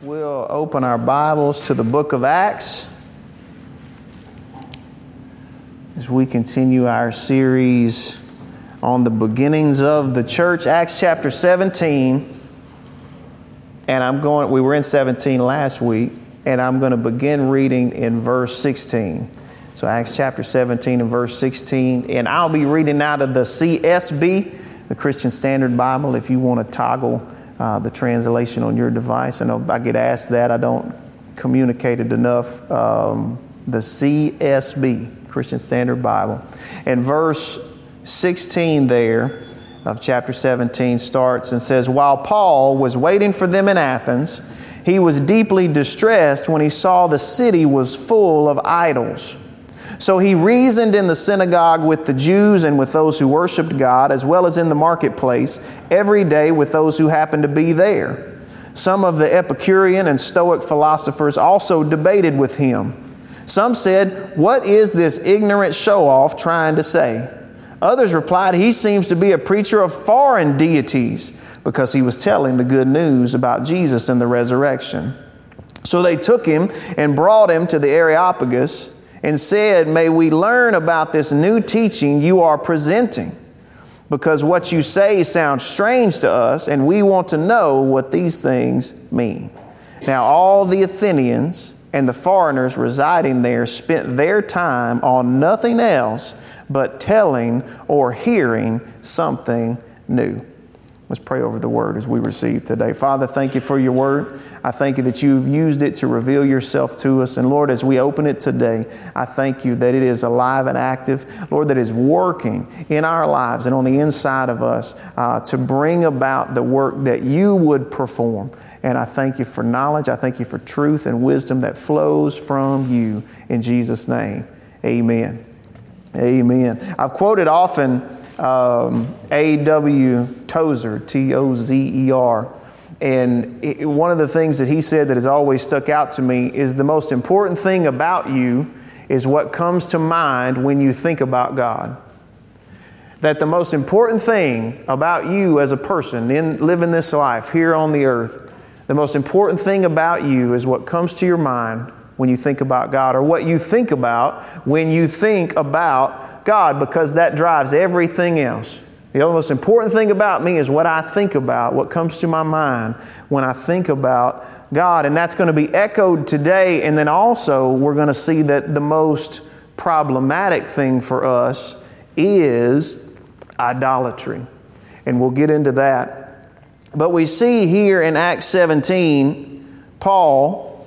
We'll open our Bibles to the book of Acts as we continue our series on the beginnings of the church, Acts chapter 17. And I'm going, we were in 17 last week, and I'm going to begin reading in verse 16. So, Acts chapter 17 and verse 16. And I'll be reading out of the CSB, the Christian Standard Bible, if you want to toggle uh, the translation on your device. I know I get asked that. I don't communicate it enough. Um, the CSB, Christian Standard Bible. And verse 16 there of chapter 17 starts and says, While Paul was waiting for them in Athens, he was deeply distressed when he saw the city was full of idols. So he reasoned in the synagogue with the Jews and with those who worshiped God, as well as in the marketplace, every day with those who happened to be there. Some of the Epicurean and Stoic philosophers also debated with him. Some said, What is this ignorant show off trying to say? Others replied, He seems to be a preacher of foreign deities because he was telling the good news about Jesus and the resurrection. So they took him and brought him to the Areopagus and said, May we learn about this new teaching you are presenting, because what you say sounds strange to us, and we want to know what these things mean. Now, all the Athenians and the foreigners residing there spent their time on nothing else but telling or hearing something new. Let's pray over the word as we receive today. Father, thank you for your word. I thank you that you've used it to reveal yourself to us. And Lord, as we open it today, I thank you that it is alive and active. Lord, that is working in our lives and on the inside of us uh, to bring about the work that you would perform. And I thank you for knowledge. I thank you for truth and wisdom that flows from you. In Jesus' name, amen. Amen. I've quoted often um, A.W. Tozer, T O Z E R. And it, one of the things that he said that has always stuck out to me is the most important thing about you is what comes to mind when you think about God. That the most important thing about you as a person in living this life here on the earth, the most important thing about you is what comes to your mind when you think about God, or what you think about when you think about God because that drives everything else. The most important thing about me is what I think about, what comes to my mind when I think about God. And that's going to be echoed today. And then also, we're going to see that the most problematic thing for us is idolatry. And we'll get into that. But we see here in Acts 17, Paul,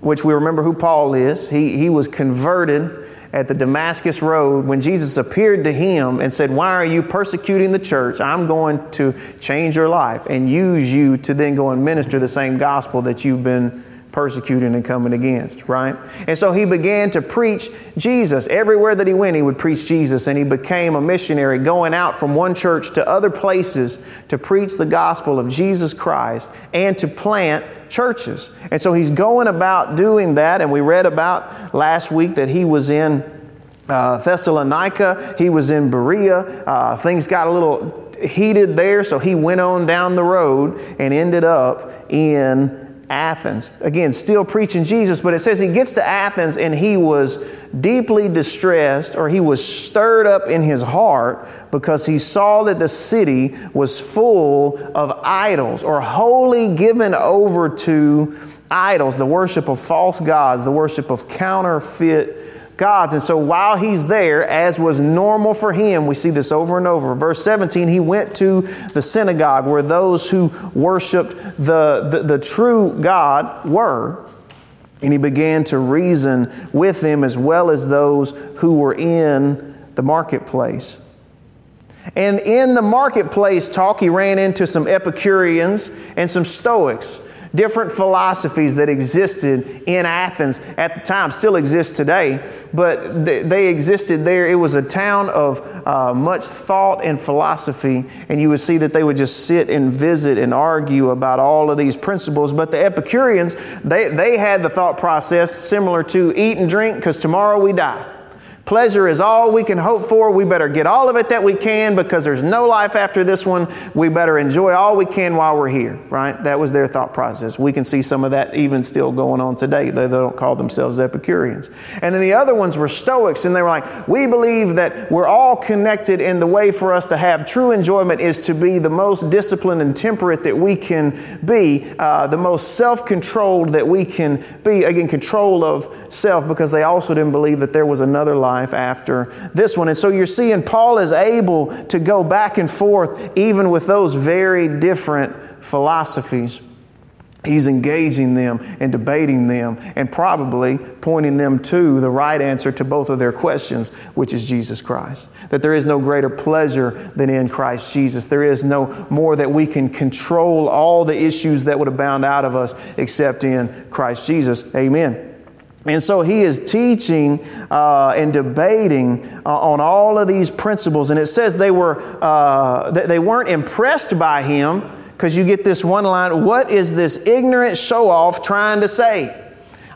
which we remember who Paul is, he, he was converted at the Damascus Road when Jesus appeared to him and said, Why are you persecuting the church? I'm going to change your life and use you to then go and minister the same gospel that you've been persecuting and coming against, right? And so he began to preach Jesus. Everywhere that he went, he would preach Jesus, and he became a missionary going out from one church to other places to preach the gospel of Jesus Christ and to plant churches. And so he's going about doing that, and we read about last week that he was in uh, Thessalonica, he was in Berea. Uh, things got a little heated there, so he went on down the road and ended up in Athens. Again, still preaching Jesus, but it says he gets to Athens and he was deeply distressed or he was stirred up in his heart because he saw that the city was full of idols or wholly given over to idols, the worship of false gods, the worship of counterfeit gods. And so while he's there, as was normal for him, we see this over and over. Verse 17, he went to the synagogue where those who worshiped the, the, the true God were. And he began to reason with them as well as those who were in the marketplace. And in the marketplace talk, he ran into some Epicureans and some Stoics different philosophies that existed in Athens at the time, still exist today, but they existed there. It was a town of uh, much thought and philosophy, and you would see that they would just sit and visit and argue about all of these principles. But the Epicureans, they, they had the thought process similar to eat and drink because tomorrow we die. Pleasure is all we can hope for. We better get all of it that we can because there's no life after this one. We better enjoy all we can while we're here, right? That was their thought process. We can see some of that even still going on today. They don't call themselves Epicureans. And then the other ones were Stoics, and they were like, we believe that we're all connected, and the way for us to have true enjoyment is to be the most disciplined and temperate that we can be, uh, the most self controlled that we can be. Again, control of self, because they also didn't believe that there was another life life after this one. And so you're seeing Paul is able to go back and forth even with those very different philosophies. He's engaging them and debating them and probably pointing them to the right answer to both of their questions, which is Jesus Christ. That there is no greater pleasure than in Christ Jesus. There is no more that we can control all the issues that would abound out of us except in Christ Jesus. Amen. And so he is teaching uh, and debating uh, on all of these principles. And it says they, were, uh, they weren't impressed by him because you get this one line What is this ignorant show off trying to say?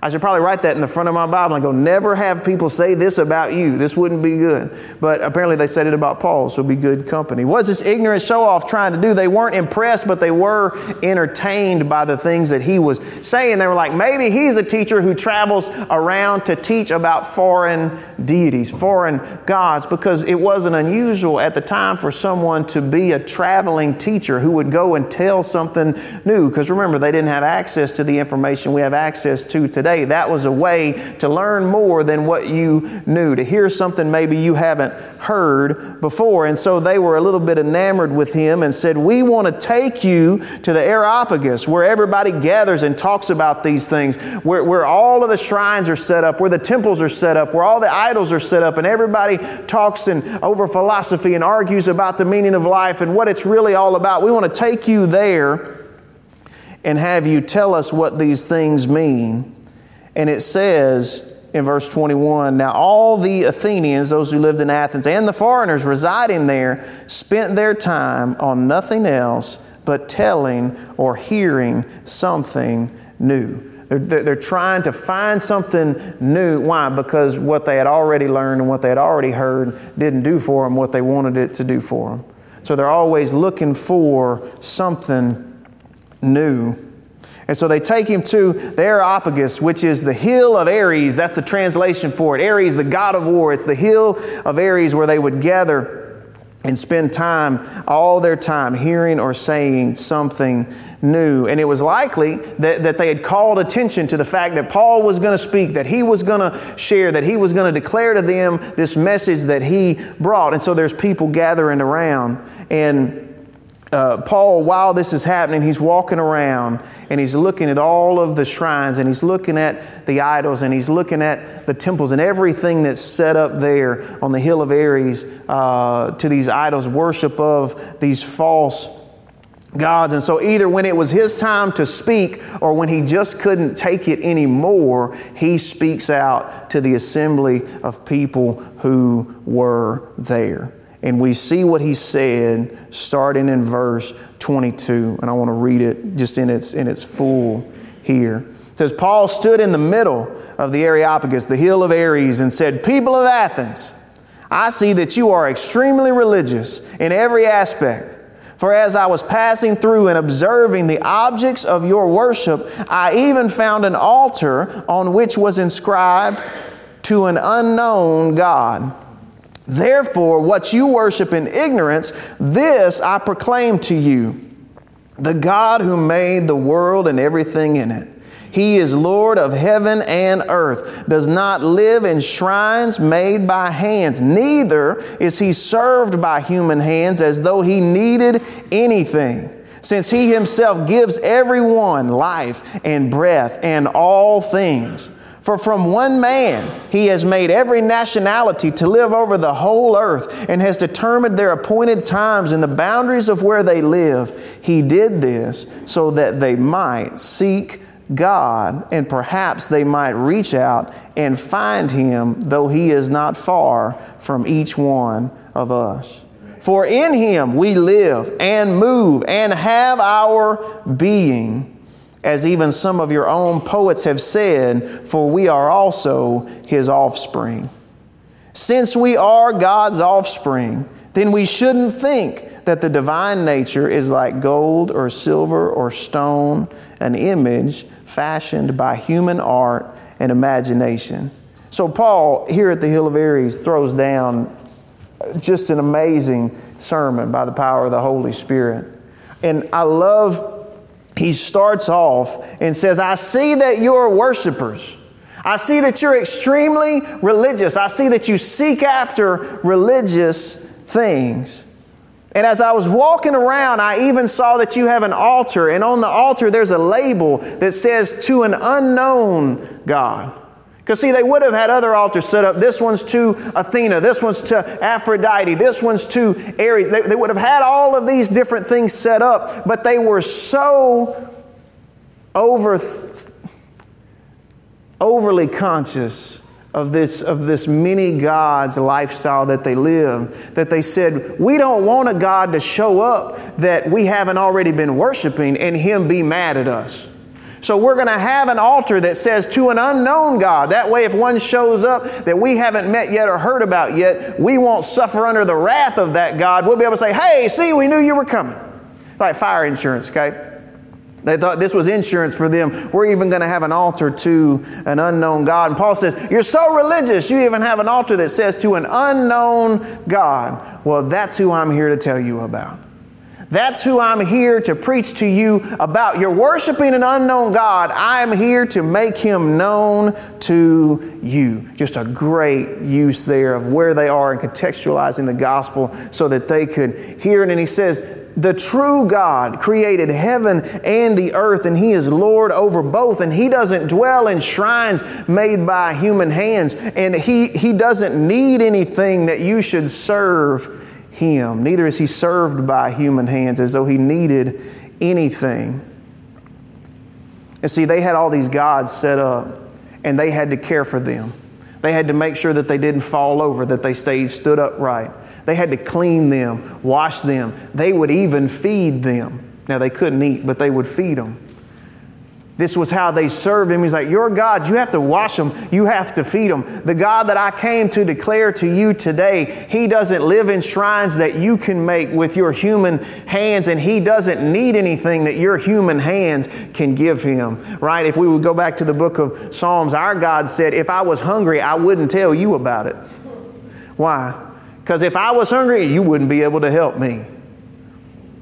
I should probably write that in the front of my Bible and go, never have people say this about you. This wouldn't be good. But apparently they said it about Paul, so be good company. What's this ignorant show off trying to do? They weren't impressed, but they were entertained by the things that he was saying. They were like, maybe he's a teacher who travels around to teach about foreign deities, foreign gods, because it wasn't unusual at the time for someone to be a traveling teacher who would go and tell something new. Because remember, they didn't have access to the information we have access to today That was a way to learn more than what you knew, to hear something maybe you haven't heard before. And so they were a little bit enamored with him and said, We want to take you to the Areopagus where everybody gathers and talks about these things, where, where all of the shrines are set up, where the temples are set up, where all the idols are set up, and everybody talks and over philosophy and argues about the meaning of life and what it's really all about. We want to take you there and have you tell us what these things mean. And it says in verse 21 Now all the Athenians, those who lived in Athens, and the foreigners residing there, spent their time on nothing else but telling or hearing something new. They're, they're, trying to find something new. Why? Because what they had already learned and what they had already heard didn't do for them what they wanted it to do for them. So they're always looking for something new. And so they take him to the Areopagus, which is the hill of Ares. That's the translation for it. Ares, the god of war. It's the hill of Ares where they would gather and spend time, all their time, hearing or saying something new. And it was likely that, that they had called attention to the fact that Paul was going to speak, that he was going to share, that he was going to declare to them this message that he brought. And so there's people gathering around. And uh, Paul, while this is happening, he's walking around and he's looking at all of the shrines and he's looking at the idols and he's looking at the temples and everything that's set up there on the hill of Ares uh, to these idols, worship of these false gods. And so, either when it was his time to speak or when he just couldn't take it anymore, he speaks out to the assembly of people who were there. And we see what he said starting in verse 22. And I want to read it just in its, in its full here. It says, Paul stood in the middle of the Areopagus, the hill of Ares, and said, People of Athens, I see that you are extremely religious in every aspect. For as I was passing through and observing the objects of your worship, I even found an altar on which was inscribed, To an unknown God. Therefore, what you worship in ignorance, this I proclaim to you the God who made the world and everything in it. He is Lord of heaven and earth, does not live in shrines made by hands, neither is he served by human hands as though he needed anything, since he himself gives everyone life and breath and all things. For from one man he has made every nationality to live over the whole earth and has determined their appointed times and the boundaries of where they live. He did this so that they might seek God and perhaps they might reach out and find him, though he is not far from each one of us. For in him we live and move and have our being as even some of your own poets have said, for we are also his offspring. Since we are God's offspring, then we shouldn't think that the divine nature is like gold or silver or stone, an image fashioned by human art and imagination. So, Paul, here at the Hill of Ares, throws down just an amazing sermon by the power of the Holy Spirit. And I love, he starts off and says, I see that you're worshipers. I see that you're extremely religious. I see that you seek after religious things. And as I was walking around, I even saw that you have an altar, and on the altar there's a label that says to an unknown God. Because, see, they would have had other altars set up. This one's to Athena, this one's to Aphrodite, this one's to Ares. They, they would have had all of these different things set up, but they were so over, overly conscious of this, of this many gods lifestyle that they live, that they said, We don't want a God to show up that we haven't already been worshiping and Him be mad at us. So we're going to have an altar that says to an unknown God. That way, if one shows up that we haven't met yet or heard about yet, we won't suffer under the wrath of that God. We'll be able to say, Hey, see, we knew you were coming. Like fire insurance, okay? They thought this was insurance for them. We're even going to have an altar to an unknown God. And Paul says, You're so religious, you even have an altar that says to an unknown God. Well, that's who I'm here to tell you about. That's who I'm here to preach to you about. You're worshiping an unknown God. I'm here to make him known to you. Just a great use there of where they are and contextualizing the gospel so that they could hear it. And he says, the true God created heaven and the earth, and He is Lord over both. And He doesn't dwell in shrines made by human hands, and He, he doesn't need anything that you should serve Him. Neither is He served by human hands as though He needed anything. And see, they had all these gods set up, and they had to care for them. They had to make sure that they didn't fall over, that they stayed stood upright. They had to clean them, wash them. They would even feed them. Now, they couldn't eat, but they would feed them. This was how they served him. He's like, Your gods, you have to wash them, you have to feed them. The God that I came to declare to you today, He doesn't live in shrines that you can make with your human hands, and He doesn't need anything that your human hands can give Him. Right? If we would go back to the book of Psalms, our God said, If I was hungry, I wouldn't tell you about it. Why? Because if I was hungry, you wouldn't be able to help me.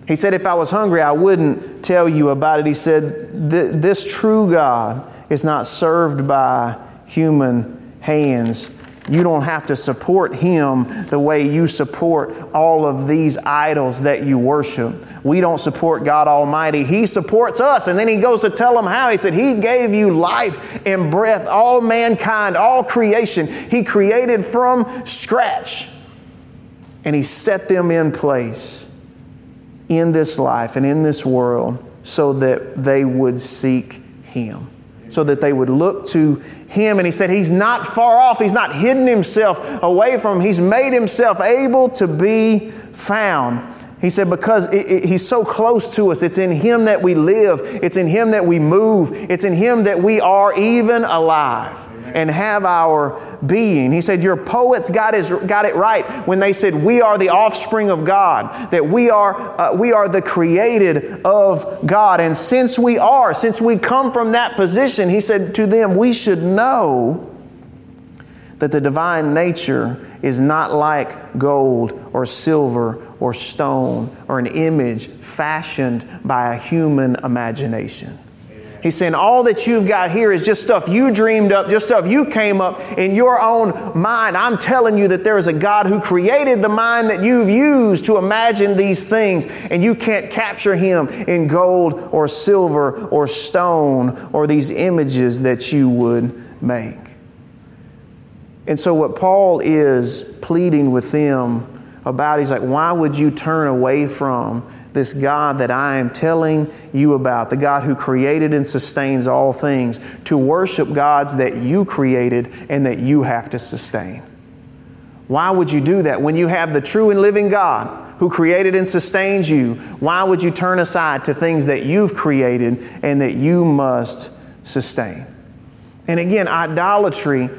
He said, If I was hungry, I wouldn't tell you about it. He said, This true God is not served by human hands. You don't have to support him the way you support all of these idols that you worship. We don't support God Almighty. He supports us. And then he goes to tell them how. He said, He gave you life and breath, all mankind, all creation. He created from scratch and He set them in place in this life and in this world so that they would seek Him, so that they would look to Him. And He said, He's not far off, He's not hidden Himself away from Him, He's made Himself able to be found. He said, because it, it, He's so close to us, it's in Him that we live, it's in Him that we move, it's in Him that we are even alive and have our being. He said, Your poets got, his, got it right when they said, We are the offspring of God, that we are, uh, we are the created of God. And since we are, since we come from that position, he said to them, We should know that the divine nature is not like gold or silver or stone or an image fashioned by a human imagination. He's saying all that you've got here is just stuff you dreamed up, just stuff you came up in your own mind. I'm telling you that there is a God who created the mind that you've used to imagine these things, and you can't capture him in gold or silver or stone or these images that you would make. And so, what Paul is pleading with them about, he's like, why would you turn away from this God that I am telling you about, the God who created and sustains all things, to worship gods that you created and that you have to sustain. Why would you do that when you have the true and living God who created and sustains you? Why would you turn aside to things that you've created and that you must sustain? And again, idolatry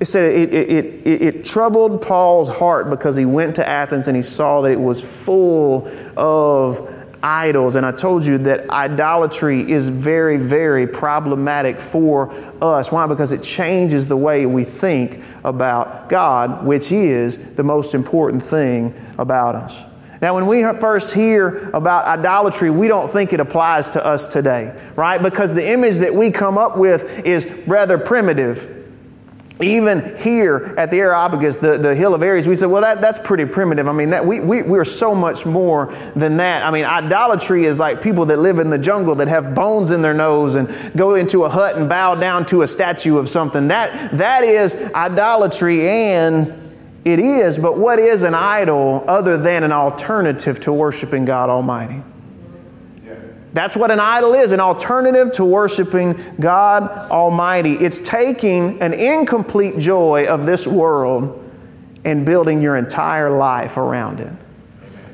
it said it, it, it, it, troubled Paul's heart because he went to Athens and he saw that it was full of idols. And I told you that idolatry is very, very problematic for us. Why? Because it changes the way we think about God, which is the most important thing about us. Now, when we first hear about idolatry, we don't think it applies to us today, right? Because the image that we come up with is rather primitive. Even here at the Areopagus, the, the Hill of Ares, we said, well, that, that's pretty primitive. I mean, that, we, we, we're so much more than that. I mean, idolatry is like people that live in the jungle that have bones in their nose and go into a hut and bow down to a statue of something. That, that is idolatry, and it is, but what is an idol other than an alternative to worshiping God Almighty? That's what an idol is an alternative to worshiping God Almighty. It's taking an incomplete joy of this world and building your entire life around it.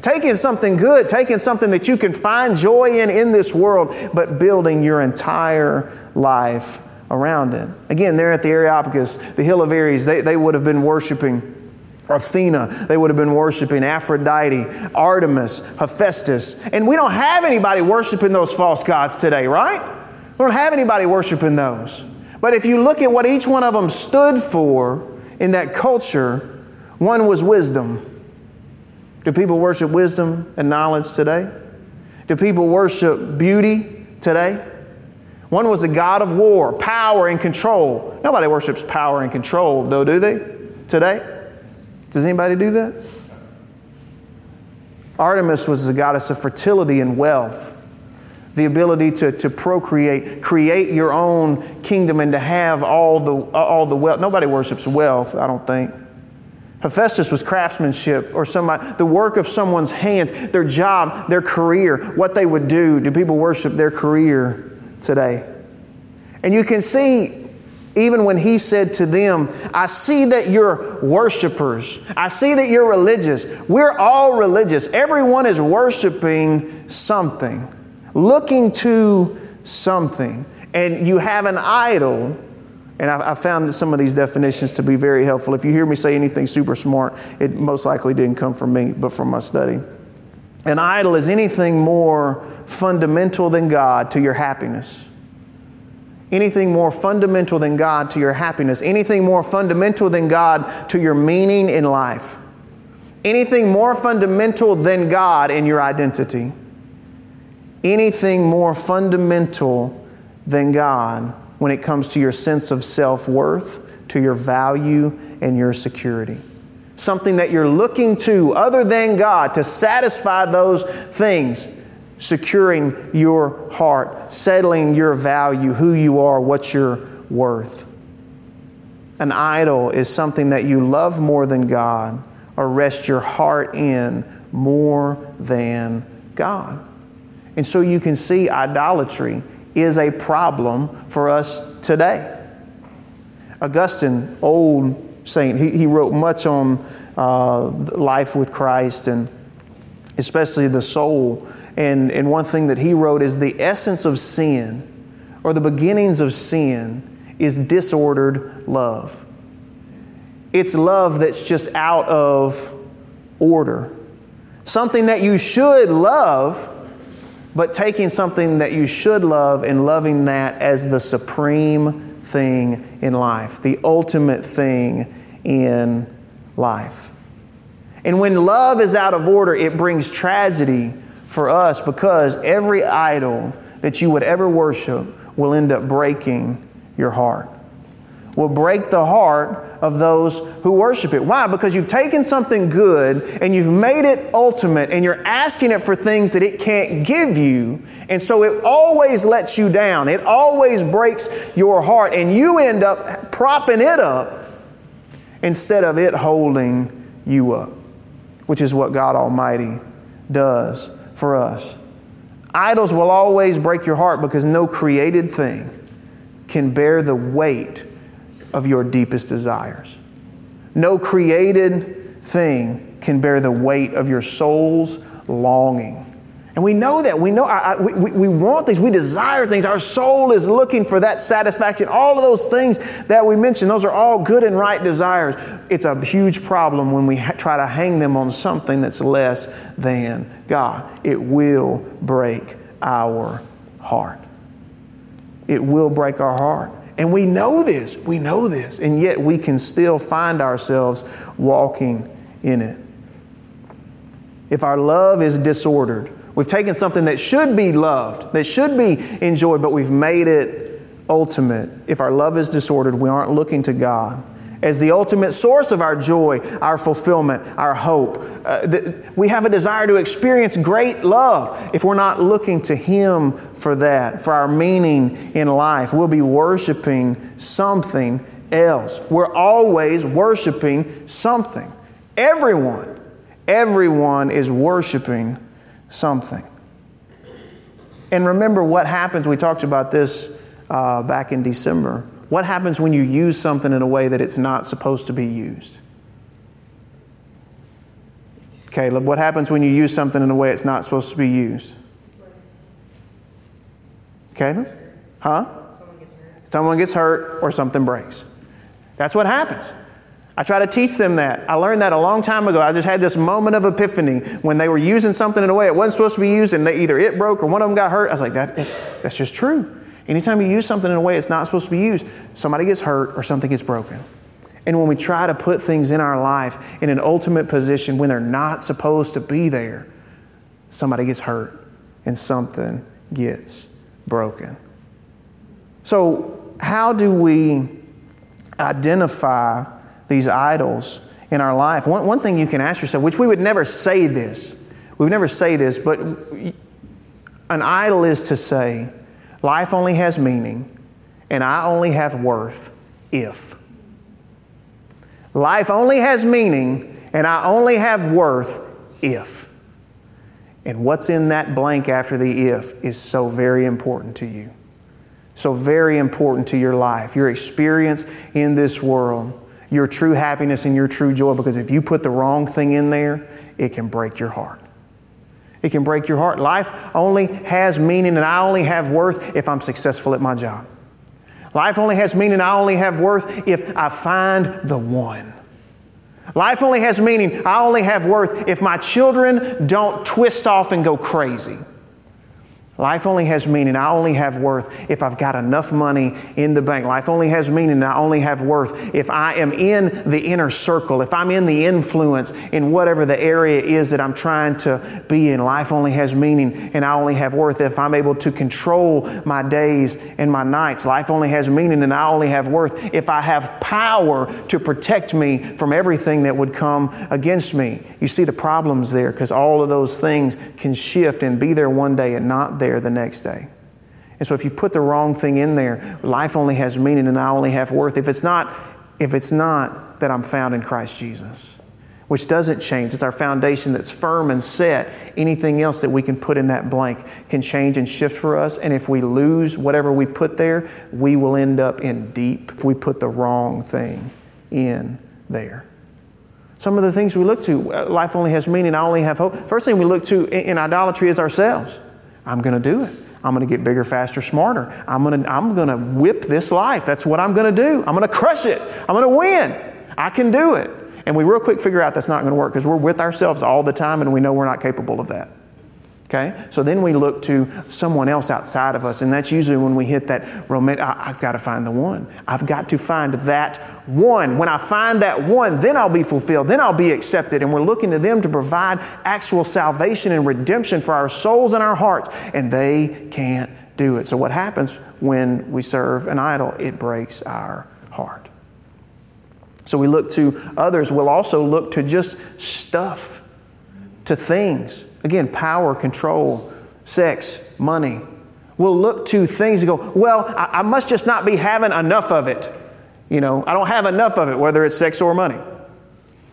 Taking something good, taking something that you can find joy in in this world, but building your entire life around it. Again, there at the Areopagus, the Hill of Ares, they, they would have been worshiping Athena, they would have been worshiping Aphrodite, Artemis, Hephaestus. And we don't have anybody worshiping those false gods today, right? We don't have anybody worshiping those. But if you look at what each one of them stood for in that culture, one was wisdom. Do people worship wisdom and knowledge today? Do people worship beauty today? One was the God of war, power and control. Nobody worships power and control, though, do they? Today? Does anybody do that? Artemis was the goddess of fertility and wealth, the ability to, to procreate, create your own kingdom, and to have all the, all the wealth. Nobody worships wealth, I don't think. Hephaestus was craftsmanship or somebody, the work of someone's hands, their job, their career, what they would do. Do people worship their career today? And you can see even when he said to them, I see that you're worshipers. I see that you're religious. We're all religious. Everyone is worshiping something, looking to something. And you have an idol. And I, I found some of these definitions to be very helpful. If you hear me say anything super smart, it most likely didn't come from me, but from my study. An idol is anything more fundamental than God to your happiness anything more fundamental than God to your happiness, anything more fundamental than God to your meaning in life, anything more fundamental than God in your identity, anything more fundamental than God when it comes to your sense of self worth, to your value, and your security. Something that you're looking to other than God to satisfy those things securing your heart, settling your value, who you are, what you're worth. An idol is something that you love more than God or rest your heart in more than God. And so you can see idolatry is a problem for us today. Augustine, old saint, he, he wrote much on uh, life with Christ and especially the soul and, and one thing that he wrote is the essence of sin, or the beginnings of sin, is disordered love. It's love that's just out of order. Something that you should love, but taking something that you should love and loving that as the supreme thing in life, the ultimate thing in life. And when love is out of order, it brings tragedy for us because every idol that you would ever worship will end up breaking your heart. Will break the heart of those who worship it. Why? Because you've taken something good and you've made it ultimate and you're asking it for things that it can't give you. And so it always lets you down. It always breaks your heart and you end up propping it up instead of it holding you up, which is what God Almighty does for us. Idols will always break your heart because no created thing can bear the weight of your deepest desires. No created thing can bear the weight of your soul's longing And we know that. We know I, I, we, we want things. We desire things. Our soul is looking for that satisfaction. All of those things that we mentioned, those are all good and right desires. It's a huge problem when we ha- try to hang them on something that's less than God. It will break our heart. It will break our heart. And we know this. We know this. And yet we can still find ourselves walking in it. If our love is disordered, We've taken something that should be loved, that should be enjoyed, but we've made it ultimate. If our love is disordered, we aren't looking to God as the ultimate source of our joy, our fulfillment, our hope. Uh, th- we have a desire to experience great love. If we're not looking to Him for that, for our meaning in life, we'll be worshiping something else. We're always worshiping something. Everyone, everyone is worshiping something. And remember what happens, we talked about this uh, back in December. What happens when you use something in a way that it's not supposed to be used? Caleb, what happens when you use something in a way it's not supposed to be used? Caleb? Huh? Someone gets hurt. Someone gets hurt or something breaks. That's what happens. I try to teach them that. I learned that a long time ago. I just had this moment of epiphany when they were using something in a way it wasn't supposed to be used and they, either it broke or one of them got hurt. I was like, that, that's, that's just true. Anytime you use something in a way it's not supposed to be used, somebody gets hurt or something gets broken. And when we try to put things in our life in an ultimate position when they're not supposed to be there, somebody gets hurt and something gets broken. So, how do we identify these idols in our life. One, one thing you can ask yourself, which we would never say this, we would never say this, but an idol is to say, life only has meaning and I only have worth if. Life only has meaning and I only have worth if. And what's in that blank after the if is so very important to you. So very important to your life, your experience in this world your true happiness and your true joy because if you put the wrong thing in there, it can break your heart. It can break your heart. Life only has meaning and I only have worth if I'm successful at my job. Life only has meaning, I only have worth if I find the one. Life only has meaning, I only have worth if my children don't twist off and go crazy. Life only has meaning. I only have worth if I've got enough money in the bank. Life only has meaning. I only have worth if I am in the inner circle, if I'm in the influence in whatever the area is that I'm trying to be in. Life only has meaning and I only have worth if I'm able to control my days and my nights. Life only has meaning and I only have worth if I have power to protect me from everything that would come against me. You see the problems there because all of those things can shift and be there one day and not there the next day. And so if you put the wrong thing in there, life only has meaning and I only have worth. If it's not, if it's not that I'm found in Christ Jesus, which doesn't change. It's our foundation that's firm and set. Anything else that we can put in that blank can change and shift for us. And if we lose whatever we put there, we will end up in deep if we put the wrong thing in there. Some of the things we look to, uh, life only has meaning, I only have hope. First thing we look to in idolatry is ourselves. I'm going to do it. I'm going to get bigger, faster, smarter. I'm going to, I'm going to whip this life. That's what I'm going to do. I'm going to crush it. I'm going to win. I can do it. And we real quick figure out that's not going to work because we're with ourselves all the time and we know we're not capable of that. Okay? So then we look to someone else outside of us, and that's usually when we hit that romantic, I've got to find the one. I've got to find that one. When I find that one, then I'll be fulfilled, then I'll be accepted. And we're looking to them to provide actual salvation and redemption for our souls and our hearts, and they can't do it. So what happens when we serve an idol? It breaks our heart. So we look to others. We'll also look to just stuff, to things Again, power, control, sex, money. We'll look to things and go, well, I, I must just not be having enough of it. You know, I don't have enough of it, whether it's sex or money.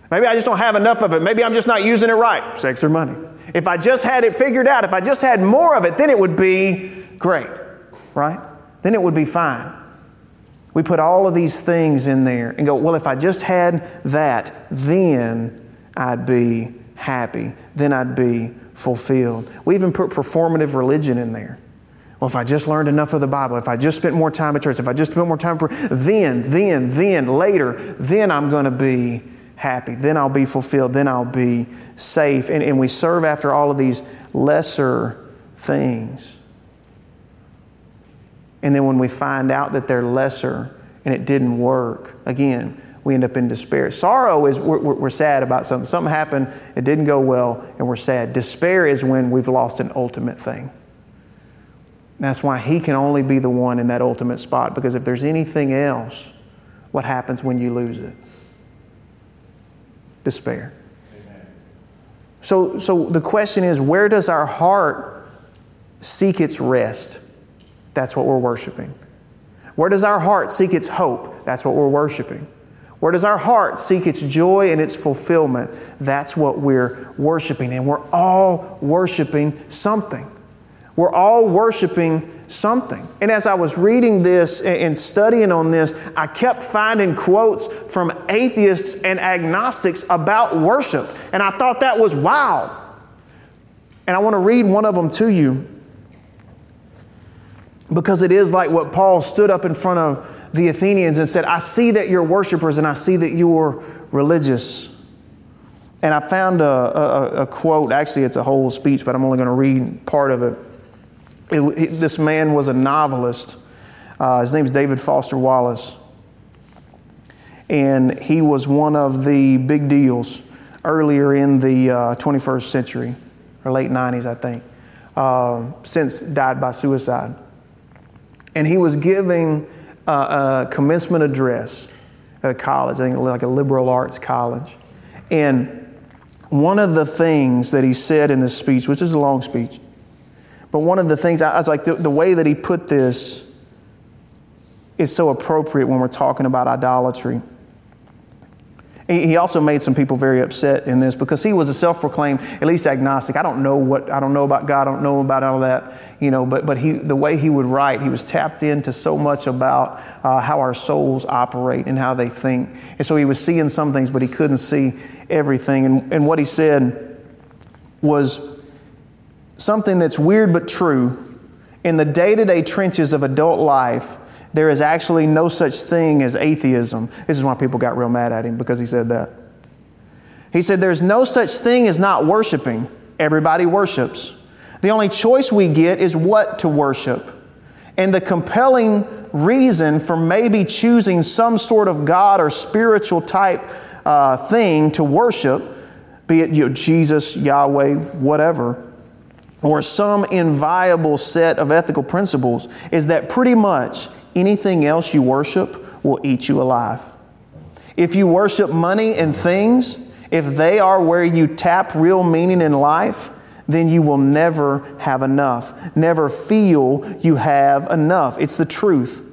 Maybe I just don't have enough of it. Maybe I'm just not using it right, sex or money. If I just had it figured out, if I just had more of it, then it would be great, right? Then it would be fine. We put all of these things in there and go, well, if I just had that, then I'd be happy. Then I'd be fulfilled. We even put performative religion in there. Well, if I just learned enough of the Bible, if I just spent more time at church, if I just spent more time, for then, then, then, later, then I'm going to be happy. Then I'll be fulfilled. Then I'll be safe. And, and we serve after all of these lesser things. And then when we find out that they're lesser and it didn't work, again, we end up in despair. Sorrow is we're, we're, sad about something. Something happened, it didn't go well, and we're sad. Despair is when we've lost an ultimate thing. That's why He can only be the one in that ultimate spot, because if there's anything else, what happens when you lose it? Despair. So, so the question is where does our heart seek its rest? That's what we're worshiping. Where does our heart seek its hope? That's what we're worshiping. Where does our heart seek its joy and its fulfillment? That's what we're worshiping. And we're all worshiping something. We're all worshiping something. And as I was reading this and studying on this, I kept finding quotes from atheists and agnostics about worship. And I thought that was wow. And I want to read one of them to you because it is like what Paul stood up in front of the Athenians and said, I see that you're worshipers and I see that you're religious. And I found a, a, a quote, actually, it's a whole speech, but I'm only going to read part of it. it, it this man was a novelist. Uh, his name is David Foster Wallace. And he was one of the big deals earlier in the uh, 21st century, or late 90s, I think, uh, since died by suicide. And he was giving a commencement address at a college, I think like a liberal arts college. And one of the things that he said in this speech, which is a long speech, but one of the things, I was like, the, the way that he put this is so appropriate when we're talking about idolatry. He also made some people very upset in this because he was a self-proclaimed, at least agnostic. I don't know what I don't know about God. I don't know about all that, you know. But but he the way he would write, he was tapped into so much about uh, how our souls operate and how they think. And so he was seeing some things, but he couldn't see everything. And and what he said was something that's weird but true. In the day-to-day trenches of adult life, there is actually no such thing as atheism. This is why people got real mad at him because he said that. He said, There's no such thing as not worshiping. Everybody worships. The only choice we get is what to worship. And the compelling reason for maybe choosing some sort of God or spiritual type uh, thing to worship, be it you know, Jesus, Yahweh, whatever, or some inviolable set of ethical principles, is that pretty much anything else you worship will eat you alive. If you worship money and things, if they are where you tap real meaning in life, then you will never have enough. Never feel you have enough. It's the truth.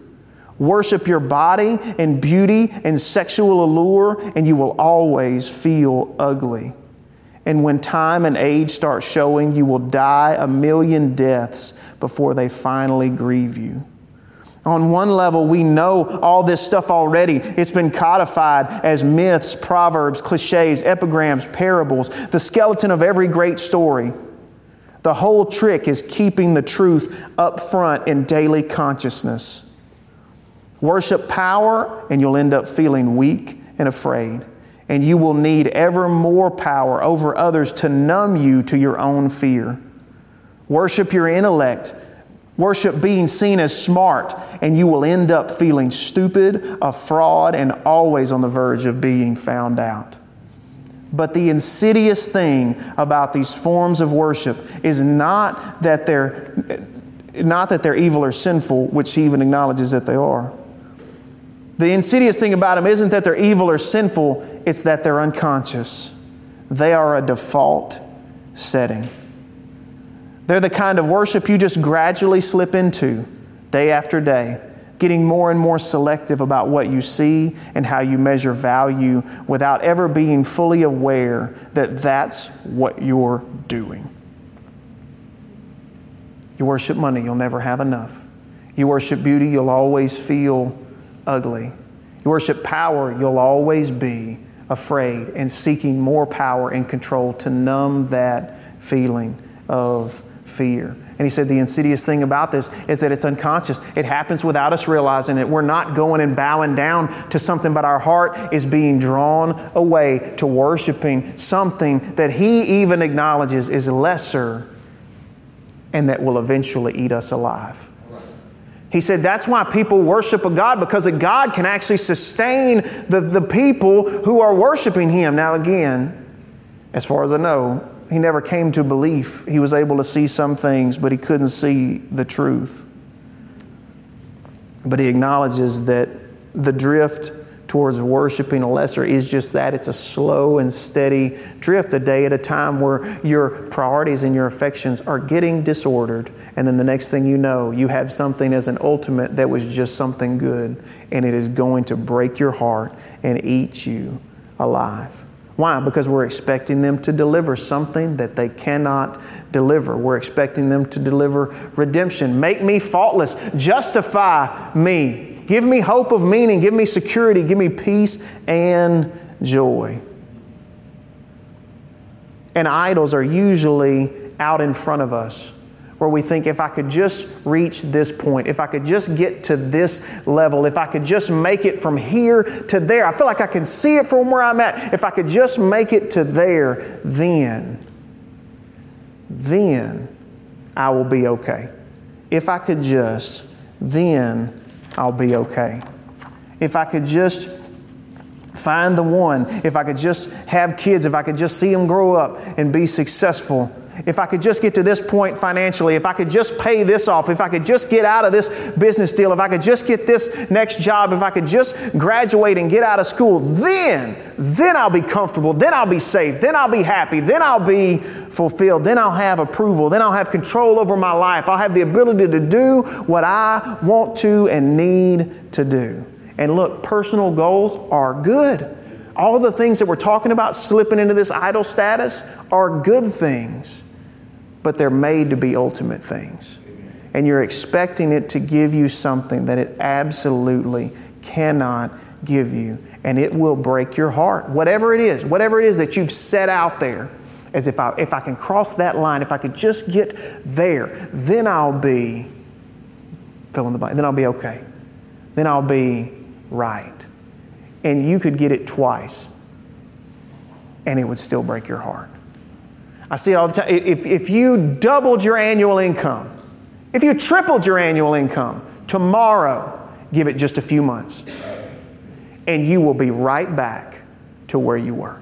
Worship your body and beauty and sexual allure, and you will always feel ugly. And when time and age start showing, you will die a million deaths before they finally grieve you. On one level, we know all this stuff already. It's been codified as myths, proverbs, cliches, epigrams, parables, the skeleton of every great story. The whole trick is keeping the truth up front in daily consciousness. Worship power, and you'll end up feeling weak and afraid. And you will need ever more power over others to numb you to your own fear. Worship your intellect Worship being seen as smart, and you will end up feeling stupid, a fraud, and always on the verge of being found out. But the insidious thing about these forms of worship is not that they're not that they're evil or sinful, which he even acknowledges that they are. The insidious thing about them isn't that they're evil or sinful, it's that they're unconscious. They are a default setting. They're the kind of worship you just gradually slip into day after day, getting more and more selective about what you see and how you measure value without ever being fully aware that that's what you're doing. You worship money, you'll never have enough. You worship beauty, you'll always feel ugly. You worship power, you'll always be afraid and seeking more power and control to numb that feeling of fear. And he said the insidious thing about this is that it's unconscious. It happens without us realizing it. We're not going and bowing down to something, but our heart is being drawn away to worshiping something that he even acknowledges is lesser and that will eventually eat us alive. He said that's why people worship a God because a God can actually sustain the, the people who are worshiping Him. Now, again, as far as I know, he never came to belief. He was able to see some things, but he couldn't see the truth. But he acknowledges that the drift towards worshiping a lesser is just that it's a slow and steady drift, a day at a time where your priorities and your affections are getting disordered. And then the next thing you know, you have something as an ultimate that was just something good, and it is going to break your heart and eat you alive. Why? Because we're expecting them to deliver something that they cannot deliver. We're expecting them to deliver redemption. Make me faultless. Justify me. Give me hope of meaning. Give me security. Give me peace and joy. And idols are usually out in front of us where we think if I could just reach this point, if I could just get to this level, if I could just make it from here to there, I feel like I can see it from where I'm at. If I could just make it to there, then, then I will be okay. If I could just, then I'll be okay. If I could just find the one, if I could just have kids, if I could just see them grow up and be successful, if I could just get to this point financially, if I could just pay this off, if I could just get out of this business deal, if I could just get this next job, if I could just graduate and get out of school, then, then I'll be comfortable, then I'll be safe, then I'll be happy, then I'll be fulfilled, then I'll have approval, then I'll have control over my life, I'll have the ability to do what I want to and need to do. And look, personal goals are good. All the things that we're talking about slipping into this idol status are good things but they're made to be ultimate things. And you're expecting it to give you something that it absolutely cannot give you. And it will break your heart. Whatever it is, whatever it is that you've set out there, as if I, if I can cross that line, if I could just get there, then I'll be, fill in the blank, then I'll be okay. Then I'll be right. And you could get it twice, and it would still break your heart. I see it all the time. If, if you doubled your annual income, if you tripled your annual income, tomorrow, give it just a few months, and you will be right back to where you were.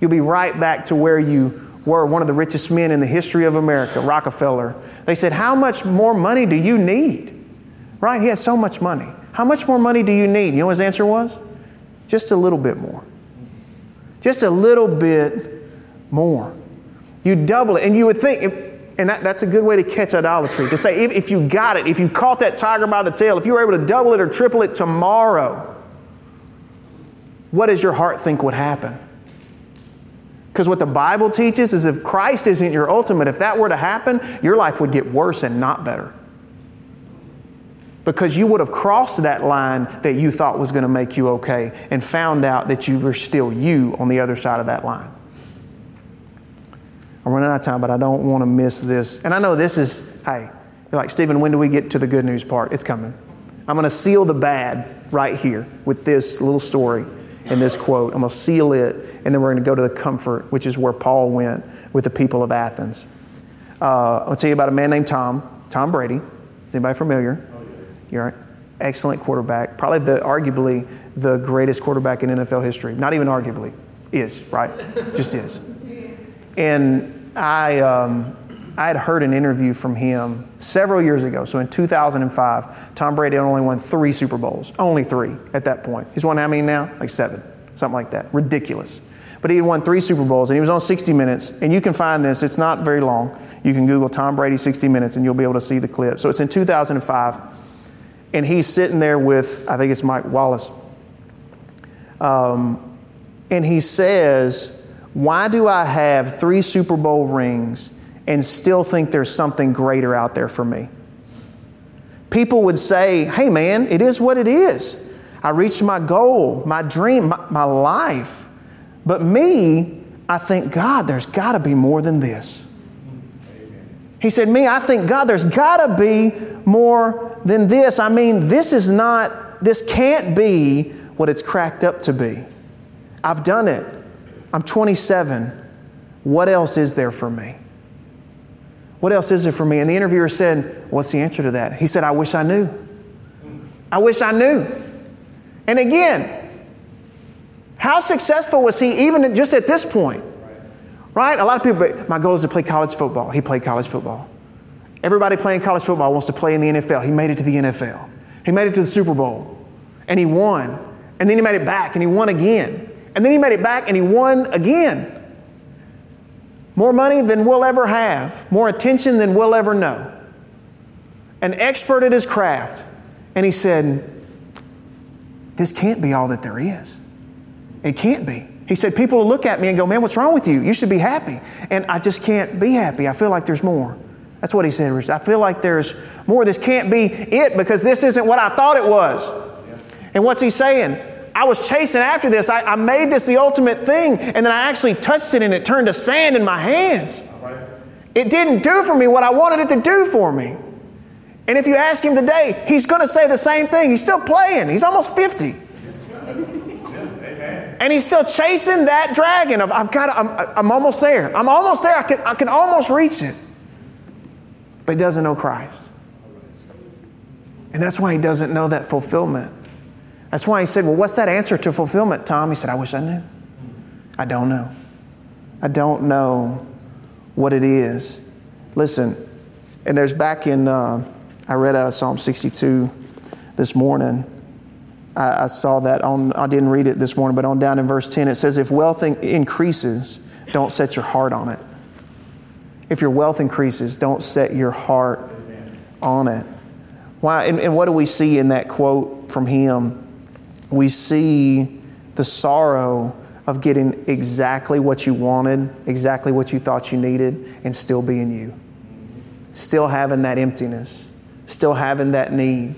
You'll be right back to where you were, one of the richest men in the history of America, Rockefeller. They said, How much more money do you need? Right? He has so much money. How much more money do you need? You know what his answer was? Just a little bit more. Just a little bit more. You double it. And you would think, and that, that's a good way to catch idolatry, to say if, if you got it, if you caught that tiger by the tail, if you were able to double it or triple it tomorrow, what does your heart think would happen? Because what the Bible teaches is if Christ isn't your ultimate, if that were to happen, your life would get worse and not better. Because you would have crossed that line that you thought was going to make you okay and found out that you were still you on the other side of that line. I'm running out of time, but I don't want to miss this. And I know this is, hey, like, Stephen, when do we get to the good news part? It's coming. I'm going to seal the bad right here with this little story and this quote. I'm going to seal it, and then we're going to go to the comfort, which is where Paul went with the people of Athens. Uh, I'll tell you about a man named Tom, Tom Brady. Is anybody familiar? You're right. Excellent quarterback. Probably the arguably the greatest quarterback in NFL history. Not even arguably. Is, right? Just is. And I, um, I had heard an interview from him several years ago. So in 2005, Tom Brady only won three Super Bowls. Only three at that point. He's won how many now? Like seven, something like that. Ridiculous. But he had won three Super Bowls and he was on 60 Minutes. And you can find this, it's not very long. You can Google Tom Brady 60 Minutes and you'll be able to see the clip. So it's in 2005. And he's sitting there with, I think it's Mike Wallace. Um, and he says, why do I have three Super Bowl rings and still think there's something greater out there for me? People would say, hey man, it is what it is. I reached my goal, my dream, my, my life. But me, I think, God, there's got to be more than this. He said, Me, I think, God, there's got to be more than this. I mean, this is not, this can't be what it's cracked up to be. I've done it. I'm 27. What else is there for me? What else is there for me? And the interviewer said, What's the answer to that? He said, I wish I knew. I wish I knew. And again, how successful was he even just at this point? Right? A lot of people, my goal is to play college football. He played college football. Everybody playing college football wants to play in the NFL. He made it to the NFL. He made it to the Super Bowl. And he won. And then he made it back and he won again. And then he made it back and he won again. More money than we'll ever have, more attention than we'll ever know. An expert at his craft. And he said, This can't be all that there is. It can't be. He said, People will look at me and go, Man, what's wrong with you? You should be happy. And I just can't be happy. I feel like there's more. That's what he said, I feel like there's more. This can't be it because this isn't what I thought it was. And what's he saying? I was chasing after this. I, I, made this the ultimate thing, and then I actually touched it and it turned to sand in my hands. It didn't do for me what I wanted it to do for me. And if you ask him today, he's going to say the same thing. He's still playing, he's almost 50. And he's still chasing that dragon of, I've got, I'm, I'm almost there. I'm almost there. I can, I can almost reach it. But he doesn't know Christ. And that's why he doesn't know that fulfillment. That's why he said, Well, what's that answer to fulfillment, Tom? He said, I wish I knew. I don't know. I don't know what it is. Listen, and there's back in, uh, I read out of Psalm 62 this morning. I, I, saw that on, I didn't read it this morning, but on down in verse 10, it says, If wealth in- increases, don't set your heart on it. If your wealth increases, don't set your heart on it. Why? And, and what do we see in that quote from him? We see the sorrow of getting exactly what you wanted, exactly what you thought you needed, and still being you. Still having that emptiness, still having that need.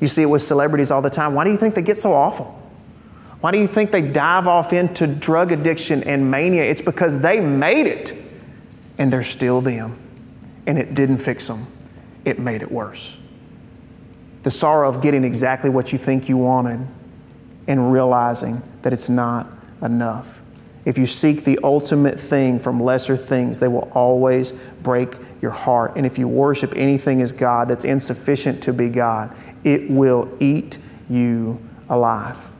You see it with celebrities all the time. Why do you think they get so awful? Why do you think they dive off into drug addiction and mania? It's because they made it and they're still them. And it didn't fix them, it made it worse. The sorrow of getting exactly what you think you wanted and realizing that it's not enough. If you seek the ultimate thing from lesser things, they will always break your heart. And if you worship anything as God that's insufficient to be God, it will eat you alive.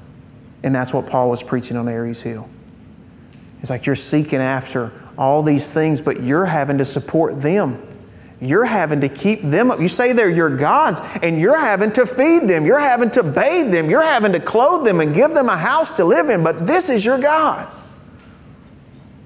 And that's what Paul was preaching on Ares Hill. It's like you're seeking after all these things, but you're having to support them. You're having to keep them up. You say they're your gods, and you're having to feed them. You're having to bathe them. You're having to clothe them and give them a house to live in, but this is your God.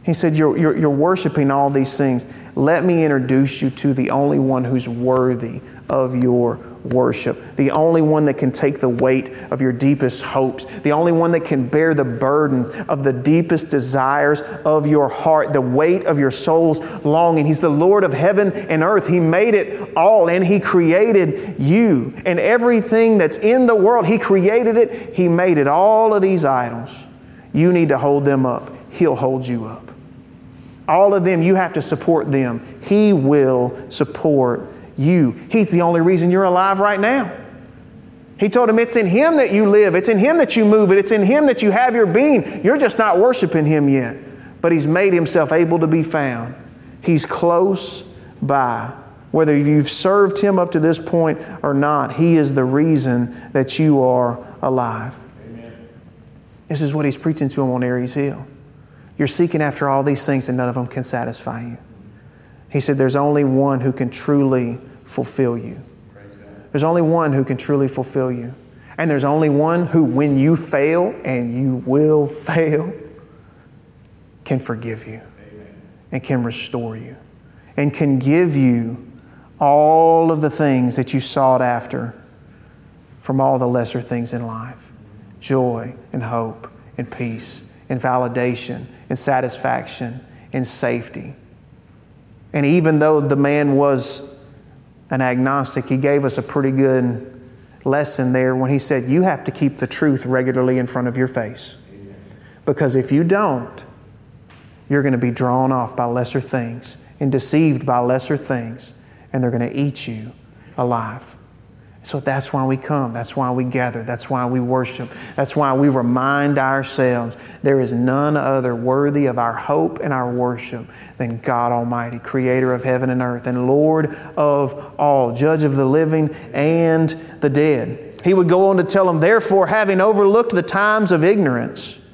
He said, You're, you're, you're worshiping all these things. Let me introduce you to the only one who's worthy of your worship, the only one that can take the weight of your deepest hopes, the only one that can bear the burdens of the deepest desires of your heart, the weight of your soul's longing. He's the Lord of heaven and earth. He made it all and He created you and everything that's in the world. He created it, He made it. All of these idols, you need to hold them up. He'll hold you up. All of them, you have to support them. He will support you. He's the only reason you're alive right now. He told him, It's in Him that you live, it's in Him that you move, it's in Him that you have your being. You're just not worshiping Him yet. But He's made Himself able to be found. He's close by. Whether you've served Him up to this point or not, He is the reason that you are alive. Amen. This is what He's preaching to him on Ares Hill. You're seeking after all these things, and none of them can satisfy you. He said, There's only one who can truly fulfill you. There's only one who can truly fulfill you. And there's only one who, when you fail, and you will fail, can forgive you and can restore you and can give you all of the things that you sought after from all the lesser things in life joy and hope and peace and validation and satisfaction and safety. And even though the man was an agnostic, he gave us a pretty good lesson there when he said, You have to keep the truth regularly in front of your face. Because if you don't, you're going to be drawn off by lesser things and deceived by lesser things, and they're going to eat you alive. So that's why we come. That's why we gather. That's why we worship. That's why we remind ourselves there is none other worthy of our hope and our worship than God Almighty, creator of heaven and earth, and Lord of all, judge of the living and the dead. He would go on to tell them, therefore, having overlooked the times of ignorance,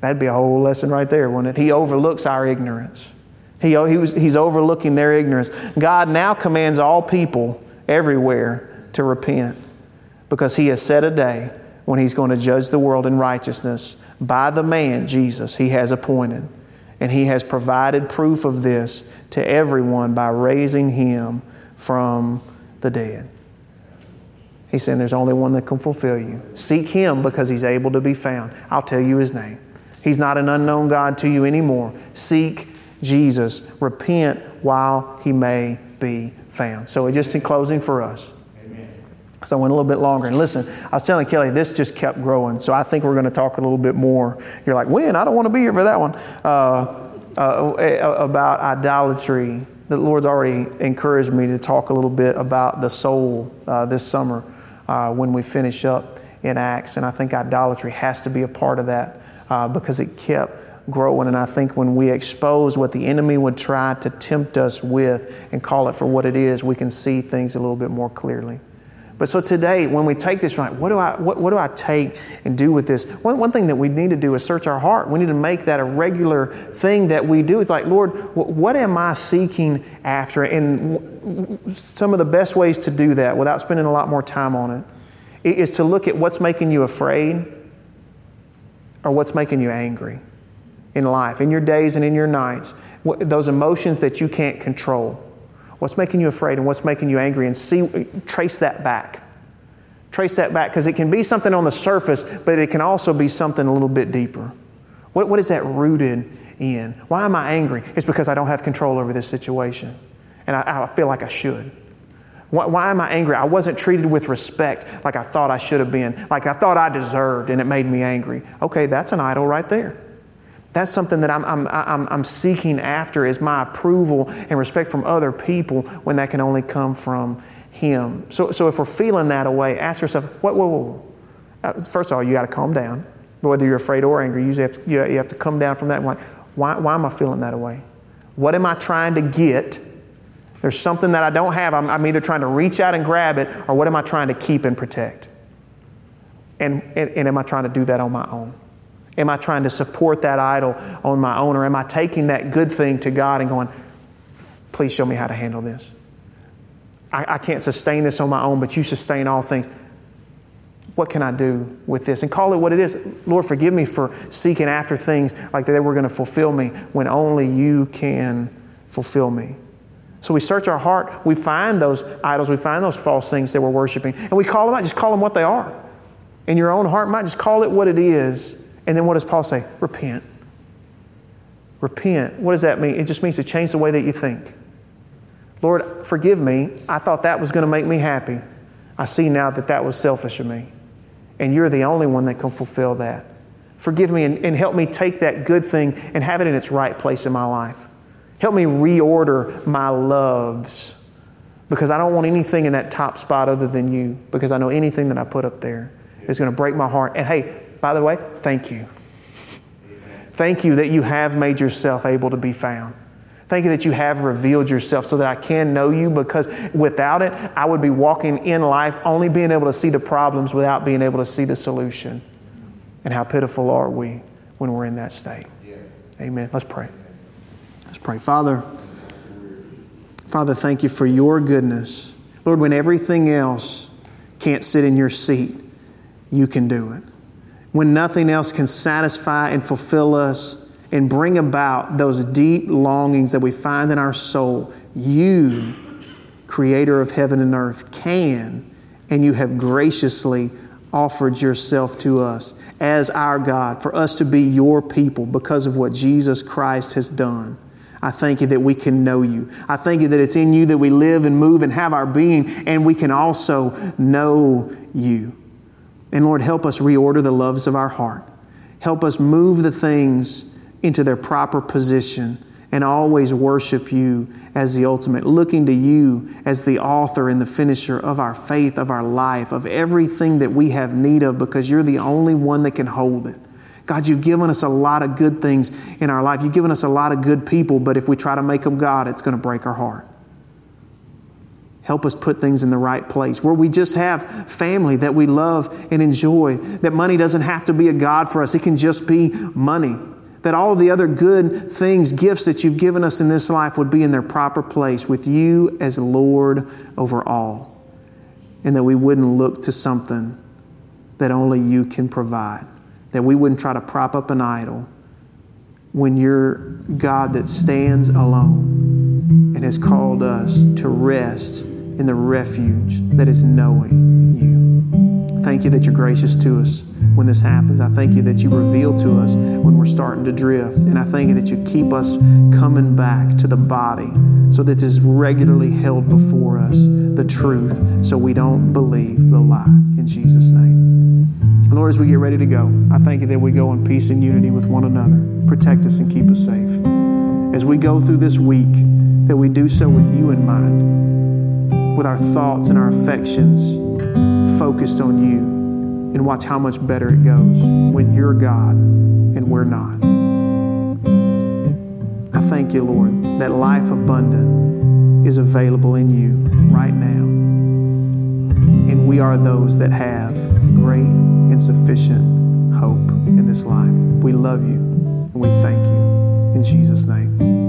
that'd be a whole lesson right there, wouldn't it? He overlooks our ignorance. He, he was, he's overlooking their ignorance. God now commands all people everywhere to repent because He has set a day when He's going to judge the world in righteousness by the man, Jesus, He has appointed. And He has provided proof of this to everyone by raising Him from the dead. He's saying there's only one that can fulfill you. Seek Him because He's able to be found. I'll tell you His name. He's not an unknown God to you anymore. Seek Jesus. Repent while he may be found. So, just in closing for us. So I went a little bit longer. And listen, I was telling Kelly, this just kept growing. So I think we're going to talk a little bit more. You're like, when? I don't want to be here for that one. Uh, uh, about idolatry. The Lord's already encouraged me to talk a little bit about the soul uh, this summer uh, when we finish up in Acts. And I think idolatry has to be a part of that uh, because it kept growing. And I think when we expose what the enemy would try to tempt us with and call it for what it is, we can see things a little bit more clearly. But so today, when we take this right, what do I, what, what do I take and do with this? One, one thing that we need to do is search our heart. We need to make that a regular thing that we do. It's like, Lord, what am I seeking after? And some of the best ways to do that without spending a lot more time on it is to look at what's making you afraid or what's making you angry in life, in your days and in your nights, those emotions that you can't control. What's making you afraid and what's making you angry, and see, trace that back. Trace that back because it can be something on the surface, but it can also be something a little bit deeper. What, what is that rooted in? Why am I angry? It's because I don't have control over this situation, and I, I feel like I should. Why, why, am I angry? I wasn't treated with respect like I thought I should have been, like I thought I deserved, and it made me angry. Okay, that's an idol right there. That's something that I'm, I'm, I'm, I'm seeking after is my approval and respect from other people when that can only come from Him. So, so if we're feeling that way, ask yourself, what, whoa, whoa, uh, First of all, you got to calm down. Whether you're afraid or angry, you have to, you have to come down from that. Like, why, why am I feeling that way? What am I trying to get? There's something that I don't have. I'm, I'm either trying to reach out and grab it, or what am I trying to keep and protect? And, and, and am I trying to do that on my own? Am I trying to support that idol on my own, or am I taking that good thing to God and going, please show me how to handle this? I, I can't sustain this on my own, but you sustain all things. What can I do with this? And call it what it is. Lord, forgive me for seeking after things like they were going to fulfill me when only you can fulfill me. So we search our heart, we find those idols, we find those false things that we're worshiping, and we call them out, just call them what they are. In your own heart, might just call it what it is and then what does Paul say? Repent. Repent. What does that mean? It just means to change the way that you think. Lord, forgive me. I thought that was going to make me happy. I see now that that was selfish of me. And you're the only one that can fulfill that. Forgive me and, and help me take that good thing and have it in its right place in my life. Help me reorder my loves because I don't want anything in that top spot other than you because I know anything that I put up there is going to break my heart. And hey, by the way, thank you. Thank you that you have made yourself able to be found. Thank you that you have revealed yourself so that I can know you because without it, I would be walking in life only being able to see the problems without being able to see the solution. And how pitiful are we when we're in that state? Amen. Let's pray. Let's pray. Father, Father, thank you for your goodness. Lord, when everything else can't sit in your seat, you can do it when nothing else can satisfy and fulfill us and bring about those deep longings that we find in our soul, you, creator of heaven and earth, can, and you have graciously offered yourself to us as our God, for us to be your people because of what Jesus Christ has done. I thank you that we can know you. I thank you that it's in you that we live and move and have our being, and we can also know you. And Lord, help us reorder the loves of our heart. Help us move the things into their proper position and always worship you as the ultimate, looking to you as the author and the finisher of our faith, of our life, of everything that we have need of, because you're the only one that can hold it. God, you've given us a lot of good things in our life. You've given us a lot of good people, but if we try to make them God, it's going to break our heart. Help us put things in the right place where we just have family that we love and enjoy. That money doesn't have to be a God for us, it can just be money. That all the other good things, gifts that you've given us in this life would be in their proper place with you as Lord over all. And that we wouldn't look to something that only you can provide that we wouldn't try to prop up an idol when you're God that stands alone and has called us to rest in the refuge that is knowing you. Thank you that you're gracious to us when this happens. I thank you that you reveal to us when we're starting to drift. And I thank you that you keep us coming back to the body so that is regularly held before us the truth so we don't believe the lie. In Jesus' name. Lord, as we get ready to go, I thank you that we go in peace and unity with one another. Protect us and keep us safe. As we go through this week, that we do so with you in mind, with our thoughts and our affections focused on you, and watch how much better it goes when you're God and we're not. I thank you, Lord, that life abundant is available in you right now. And we are those that have great and sufficient hope in this life. We love you and we thank you. In Jesus' name.